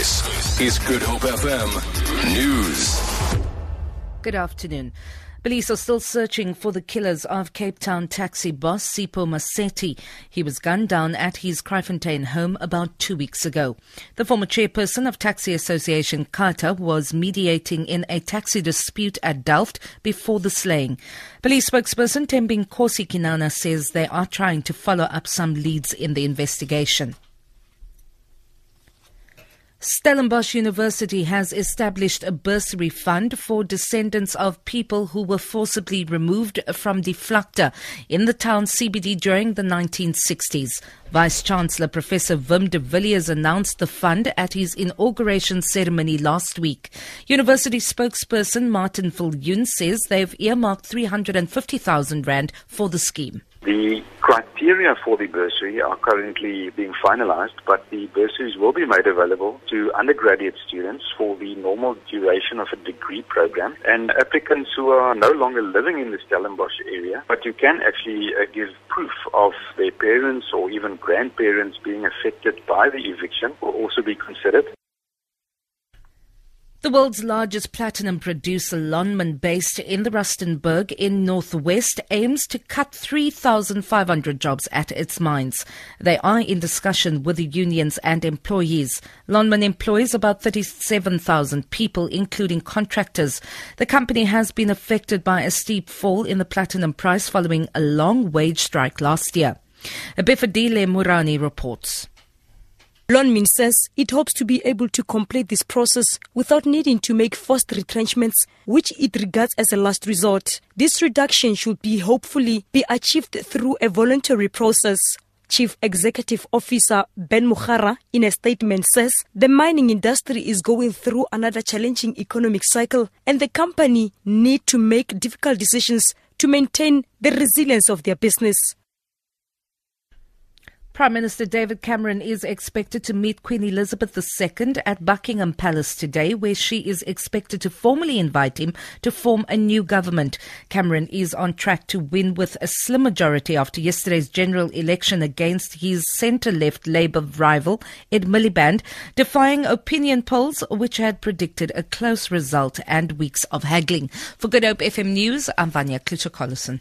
This is Good Hope FM News. Good afternoon. Police are still searching for the killers of Cape Town taxi boss Sipho Maseti. He was gunned down at his Kraaifontein home about two weeks ago. The former chairperson of Taxi Association CATA was mediating in a taxi dispute at Delft before the slaying. Police spokesperson Thembinkosi Kinana says they are trying to follow up some leads in the investigation. Stellenbosch University has established a bursary fund for descendants of people who were forcibly removed from the vlakte in the town's CBD during the 1960s. Vice Chancellor Professor Wim de Villiers announced the fund at his inauguration ceremony last week. University spokesperson Martin Viljoen says they've earmarked 350,000 rand for the scheme. The criteria for the bursary are currently being finalized, but the bursaries will be made available to undergraduate students for the normal duration of a degree program and applicants who are no longer living in the Stellenbosch area, but you can actually uh, give proof of their parents or even grandparents being affected by the eviction will also be considered. The world's largest platinum producer, Lonmin, based in the Rustenburg in Northwest, aims to cut 3,500 jobs at its mines. They are in discussion with the unions and employees. Lonmin employs about 37,000 people, including contractors. The company has been affected by a steep fall in the platinum price following a long wage strike last year. Befadile Murani reports. Lonmin says it hopes to be able to complete this process without needing to make forced retrenchments, which it regards as a last resort. This reduction should be hopefully be achieved through a voluntary process. Chief Executive Officer Ben Magara, in a statement, says the mining industry is going through another challenging economic cycle and the company need to make difficult decisions to maintain the resilience of their business. Prime Minister David Cameron is expected to meet Queen Elizabeth II at Buckingham Palace today, where she is expected to formally invite him to form a new government. Cameron is on track to win with a slim majority after yesterday's general election against his centre left Labour rival, Ed Miliband, defying opinion polls which had predicted a close result and weeks of haggling. For Good Hope FM News, I'm Vanya Klitschko-Collison.